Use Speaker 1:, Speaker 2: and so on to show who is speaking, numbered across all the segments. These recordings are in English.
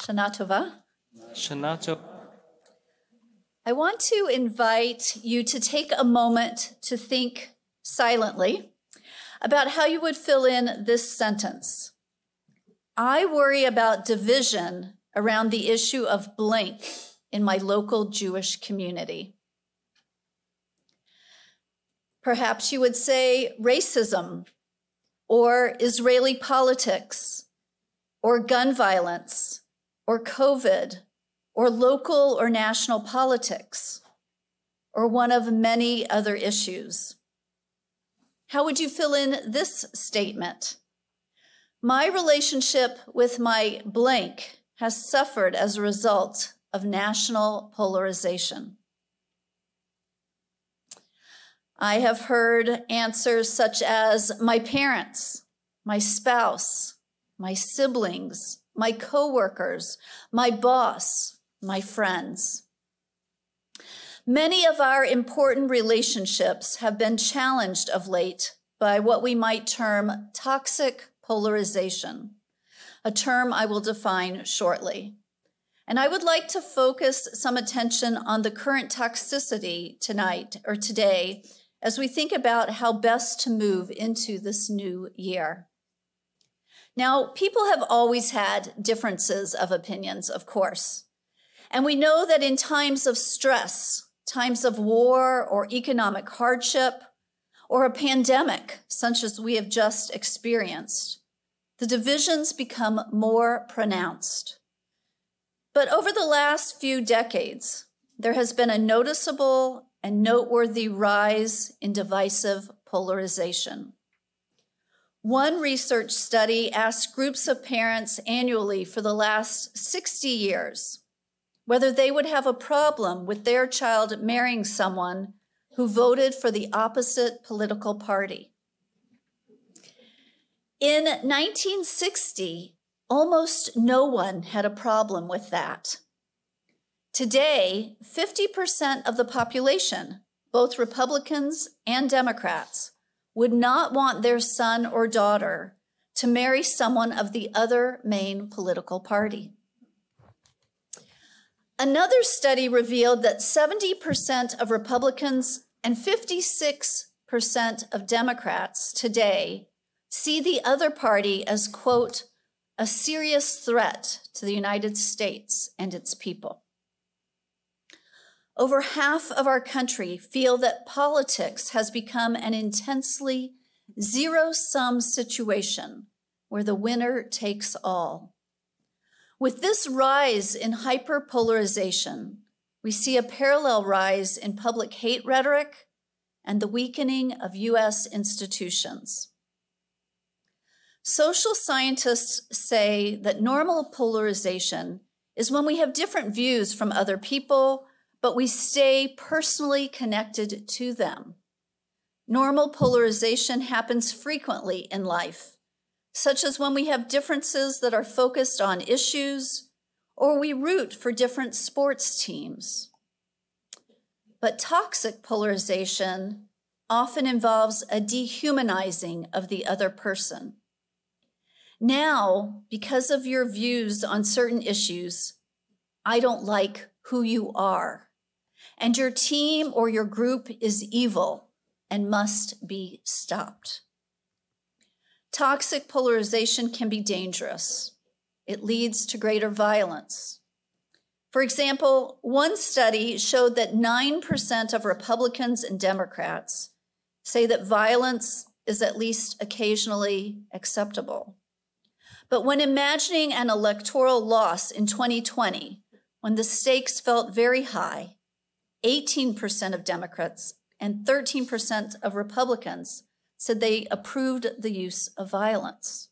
Speaker 1: Shana Tova.
Speaker 2: Shana Tova.
Speaker 1: I want to invite you to take a moment to think silently about how you would fill in this sentence. I worry about division around the issue of blank in my local Jewish community. Perhaps you would say racism or Israeli politics or gun violence or COVID or local or national politics or one of many other issues. How would you fill in this statement? My relationship with my blank has suffered as a result of national polarization. I have heard answers such as my parents, my spouse, my siblings, my coworkers, my boss, my friends. Many of our important relationships have been challenged of late by what we might term toxic polarization, a term I will define shortly. And I would like to focus some attention on the current toxicity tonight or today as we think about how best to move into this new year. Now, people have always had differences of opinions, of course. And we know that in times of stress, times of war or economic hardship, or a pandemic, such as we have just experienced, the divisions become more pronounced. But over the last few decades, there has been a noticeable and noteworthy rise in divisive polarization. One research study asked groups of parents annually for the last 60 years whether they would have a problem with their child marrying someone who voted for the opposite political party. In 1960, almost no one had a problem with that. Today, 50% of the population, both Republicans and Democrats, would not want their son or daughter to marry someone of the other main political party. Another study revealed that 70% of Republicans and 56% of Democrats today see the other party as, quote, a serious threat to the United States and its people. Over half of our country feel that politics has become an intensely zero sum situation where the winner takes all. With this rise in hyperpolarization, we see a parallel rise in public hate rhetoric and the weakening of US institutions. Social scientists say that normal polarization is when we have different views from other people but we stay personally connected to them. Normal polarization happens frequently in life, such as when we have differences that are focused on issues or we root for different sports teams. But toxic polarization often involves a dehumanizing of the other person. Now, because of your views on certain issues, I don't like who you are and your team or your group is evil and must be stopped. Toxic polarization can be dangerous. It leads to greater violence. For example, one study showed that 9% of Republicans and Democrats say that violence is at least occasionally acceptable. But when imagining an electoral loss in 2020, when the stakes felt very high, 18% of Democrats and 13% of Republicans said they approved the use of violence.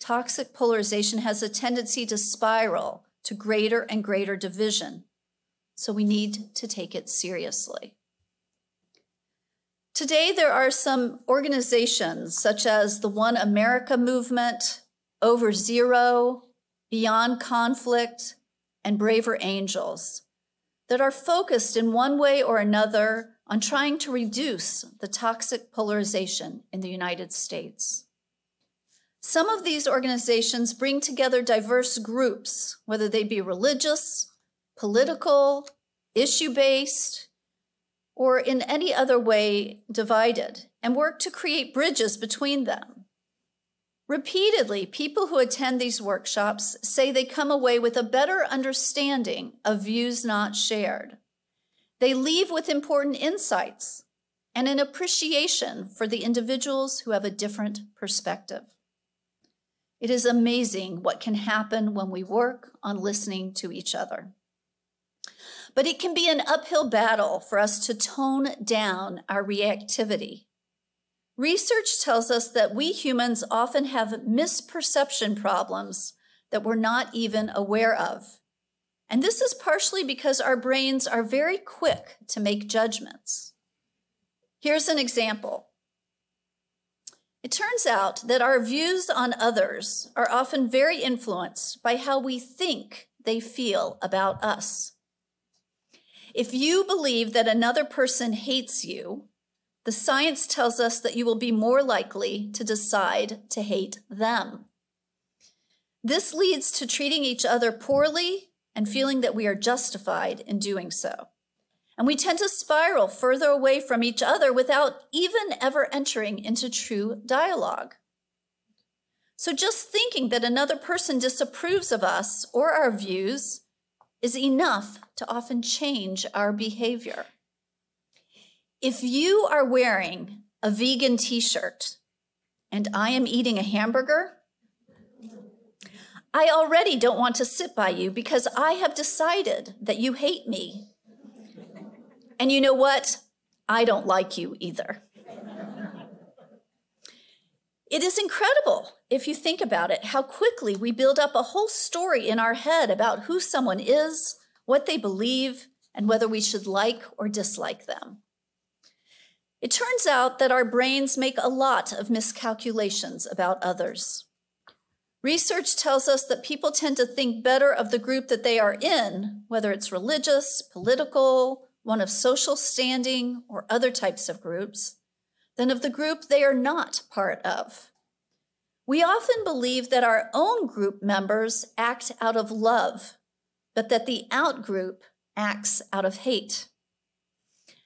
Speaker 1: Toxic polarization has a tendency to spiral to greater and greater division, so we need to take it seriously. Today, there are some organizations such as the One America Movement, Over Zero, Beyond Conflict, and Braver Angels that are focused in one way or another on trying to reduce the toxic polarization in the United States. Some of these organizations bring together diverse groups, whether they be religious, political, issue based, or in any other way divided, and work to create bridges between them. Repeatedly, people who attend these workshops say they come away with a better understanding of views not shared. They leave with important insights and an appreciation for the individuals who have a different perspective. It is amazing what can happen when we work on listening to each other. But it can be an uphill battle for us to tone down our reactivity. Research tells us that we humans often have misperception problems that we're not even aware of. And this is partially because our brains are very quick to make judgments. Here's an example. It turns out that our views on others are often very influenced by how we think they feel about us. If you believe that another person hates you, the science tells us that you will be more likely to decide to hate them. This leads to treating each other poorly and feeling that we are justified in doing so. And we tend to spiral further away from each other without even ever entering into true dialogue. So just thinking that another person disapproves of us or our views is enough to often change our behavior. If you are wearing a vegan t shirt and I am eating a hamburger, I already don't want to sit by you because I have decided that you hate me and you know what? I don't like you either. It is incredible, if you think about it, how quickly we build up a whole story in our head about who someone is, what they believe, and whether we should like or dislike them. It turns out that our brains make a lot of miscalculations about others. Research tells us that people tend to think better of the group that they are in, whether it's religious, political, one of social standing, or other types of groups, than of the group they are not part of. We often believe that our own group members act out of love, but that the out group acts out of hate.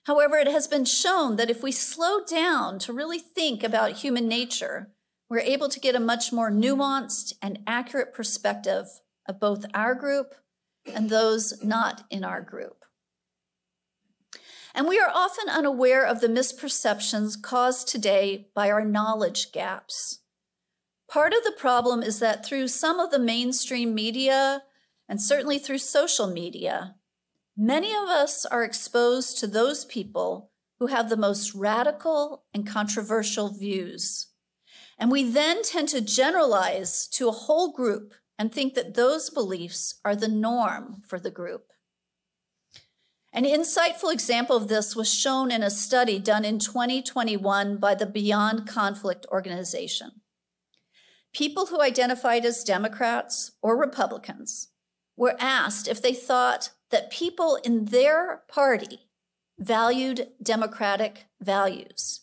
Speaker 1: However, it has been shown that if we slow down to really think about human nature, we're able to get a much more nuanced and accurate perspective of both our group and those not in our group. And we are often unaware of the misperceptions caused today by our knowledge gaps. Part of the problem is that through some of the mainstream media, and certainly through social media, many of us are exposed to those people who have the most radical and controversial views. And we then tend to generalize to a whole group and think that those beliefs are the norm for the group. An insightful example of this was shown in a study done in 2021 by the Beyond Conflict organization. People who identified as Democrats or Republicans were asked if they thought that people in their party valued democratic values.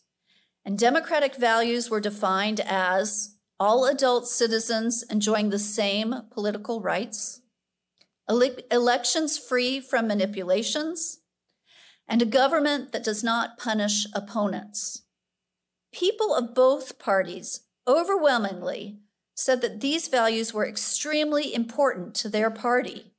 Speaker 1: And democratic values were defined as all adult citizens enjoying the same political rights, ele- elections free from manipulations, and a government that does not punish opponents. People of both parties overwhelmingly said that these values were extremely important to their party,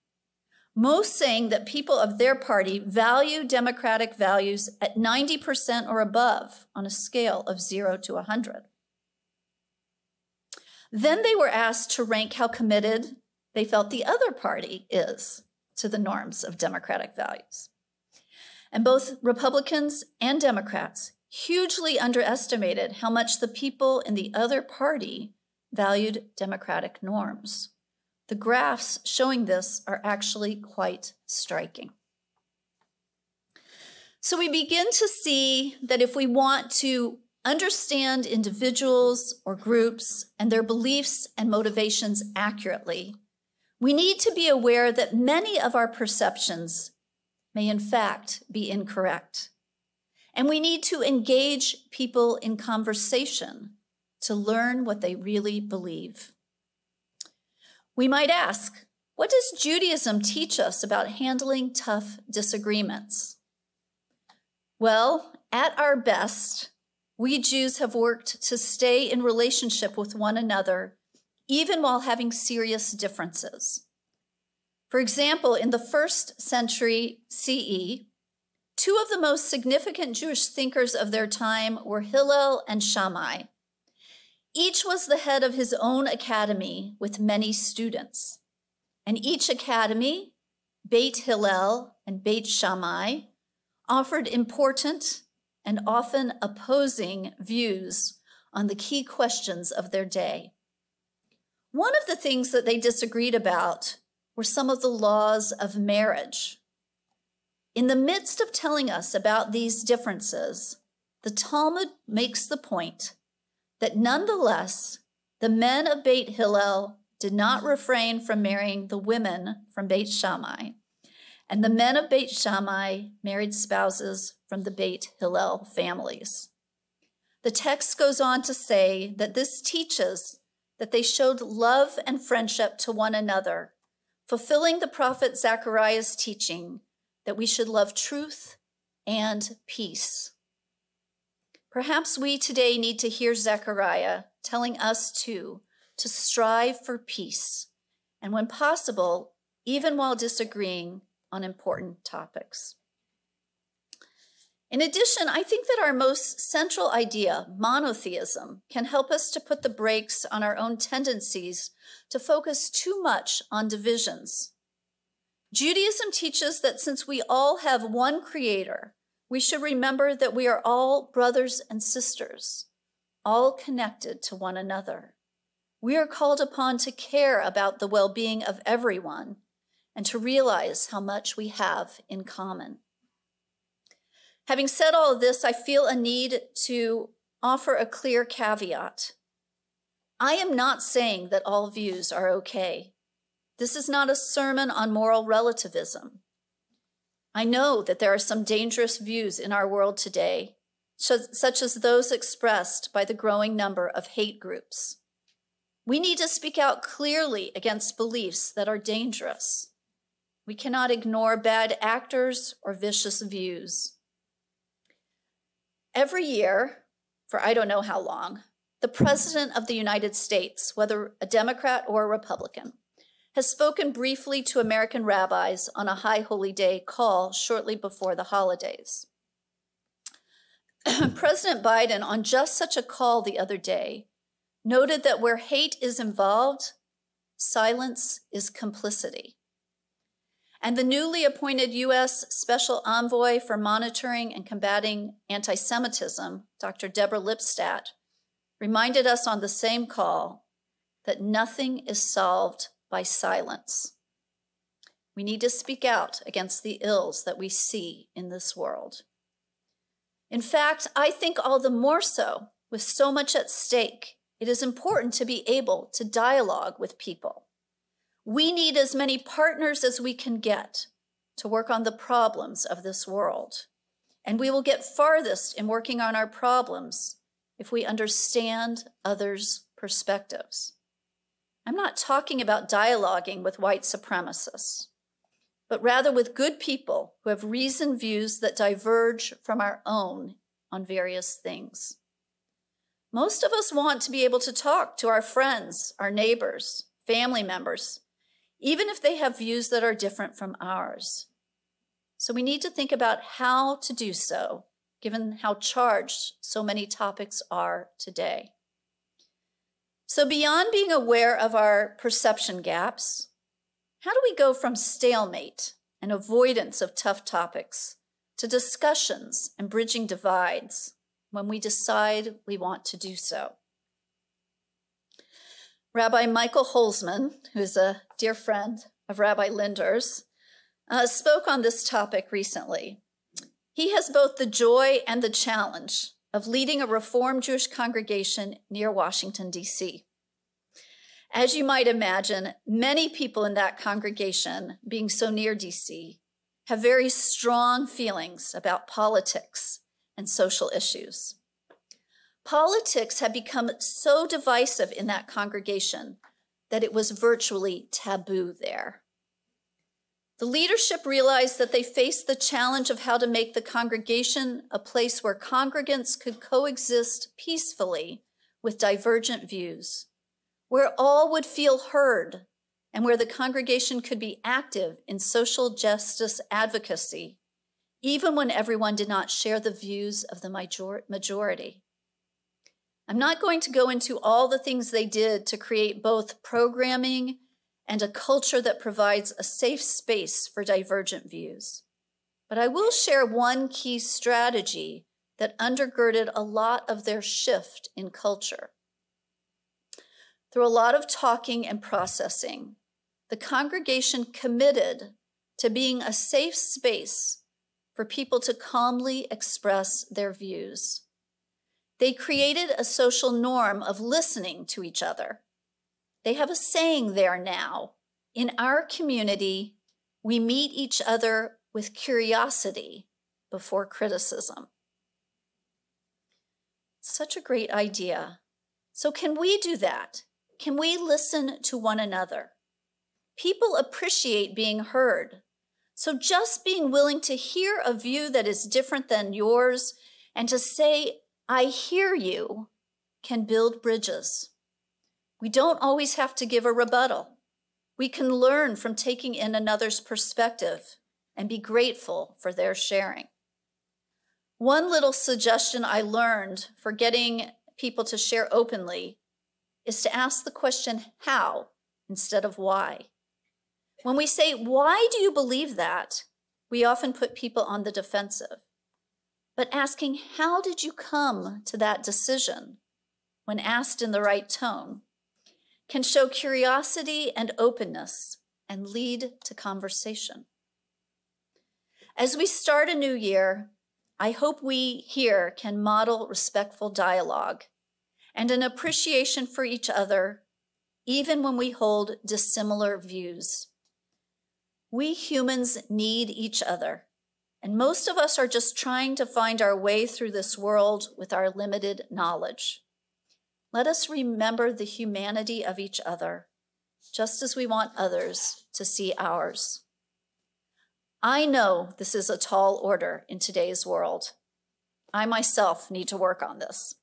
Speaker 1: most saying that people of their party value democratic values at 90% or above on a scale of 0 to 100. Then they were asked to rank how committed they felt the other party is to the norms of democratic values. And both Republicans and Democrats hugely underestimated how much the people in the other party valued democratic norms. The graphs showing this are actually quite striking. So we begin to see that if we want to understand individuals or groups and their beliefs and motivations accurately, we need to be aware that many of our perceptions may in fact be incorrect. And we need to engage people in conversation to learn what they really believe. We might ask, what does Judaism teach us about handling tough disagreements? Well, at our best, we Jews have worked to stay in relationship with one another, even while having serious differences. For example, in the first century CE, two of the most significant Jewish thinkers of their time were Hillel and Shammai. Each was the head of his own academy with many students. And each academy, Beit Hillel and Beit Shammai, offered important and often opposing views on the key questions of their day. One of the things that they disagreed about were some of the laws of marriage. In the midst of telling us about these differences, the Talmud makes the point that nonetheless, the men of Beit Hillel did not refrain from marrying the women from Beit Shammai, and the men of Beit Shammai married spouses from the Beit Hillel families. The text goes on to say that this teaches that they showed love and friendship to one another, fulfilling the prophet Zechariah's teaching that we should love truth and peace. Perhaps we today need to hear Zechariah telling us too to strive for peace, and when possible, even while disagreeing on important topics. In addition, I think that our most central idea, monotheism, can help us to put the brakes on our own tendencies to focus too much on divisions. Judaism teaches that since we all have one creator, we should remember that we are all brothers and sisters, all connected to one another. We are called upon to care about the well being of everyone and to realize how much we have in common. Having said all of this, I feel a need to offer a clear caveat. I am not saying that all views are okay. This is not a sermon on moral relativism. I know that there are some dangerous views in our world today, such as those expressed by the growing number of hate groups. We need to speak out clearly against beliefs that are dangerous. We cannot ignore bad actors or vicious views. Every year, for I don't know how long, the President of the United States, whether a Democrat or a Republican, has spoken briefly to American rabbis on a High Holy Day call shortly before the holidays. President Biden, on just such a call the other day, noted that where hate is involved, silence is complicity. And the newly appointed U.S. Special Envoy for Monitoring and Combating Anti Semitism, Dr. Deborah Lipstadt, reminded us on the same call that nothing is solved by silence. We need to speak out against the ills that we see in this world. In fact, I think all the more so, with so much at stake, it is important to be able to dialogue with people. We need as many partners as we can get to work on the problems of this world. And we will get farthest in working on our problems if we understand others' perspectives. I'm not talking about dialoguing with white supremacists, but rather with good people who have reasoned views that diverge from our own on various things. Most of us want to be able to talk to our friends, our neighbors, family members, even if they have views that are different from ours. So we need to think about how to do so, given how charged so many topics are today. So, beyond being aware of our perception gaps, how do we go from stalemate and avoidance of tough topics to discussions and bridging divides when we decide we want to do so? Rabbi Michael Holzman, who is a dear friend of Rabbi Linder's, uh, spoke on this topic recently. He has both the joy and the challenge of leading a Reformed Jewish congregation near Washington, D.C. As you might imagine, many people in that congregation, being so near D.C., have very strong feelings about politics and social issues. Politics had become so divisive in that congregation that it was virtually taboo there. The leadership realized that they faced the challenge of how to make the congregation a place where congregants could coexist peacefully with divergent views, where all would feel heard, and where the congregation could be active in social justice advocacy, even when everyone did not share the views of the majority. I'm not going to go into all the things they did to create both programming and a culture that provides a safe space for divergent views. But I will share one key strategy that undergirded a lot of their shift in culture. Through a lot of talking and processing, the congregation committed to being a safe space for people to calmly express their views. They created a social norm of listening to each other they have a saying there now. In our community, we meet each other with curiosity before criticism. Such a great idea. So, can we do that? Can we listen to one another? People appreciate being heard. So, just being willing to hear a view that is different than yours and to say, I hear you, can build bridges. We don't always have to give a rebuttal. We can learn from taking in another's perspective and be grateful for their sharing. One little suggestion I learned for getting people to share openly is to ask the question, how, instead of why. When we say, why do you believe that? We often put people on the defensive. But asking, how did you come to that decision? When asked in the right tone, can show curiosity and openness and lead to conversation. As we start a new year, I hope we here can model respectful dialogue and an appreciation for each other, even when we hold dissimilar views. We humans need each other, and most of us are just trying to find our way through this world with our limited knowledge. Let us remember the humanity of each other, just as we want others to see ours. I know this is a tall order in today's world. I myself need to work on this.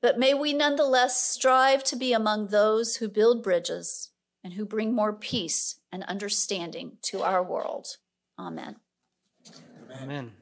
Speaker 1: But may we nonetheless strive to be among those who build bridges and who bring more peace and understanding to our world. Amen.
Speaker 2: Amen.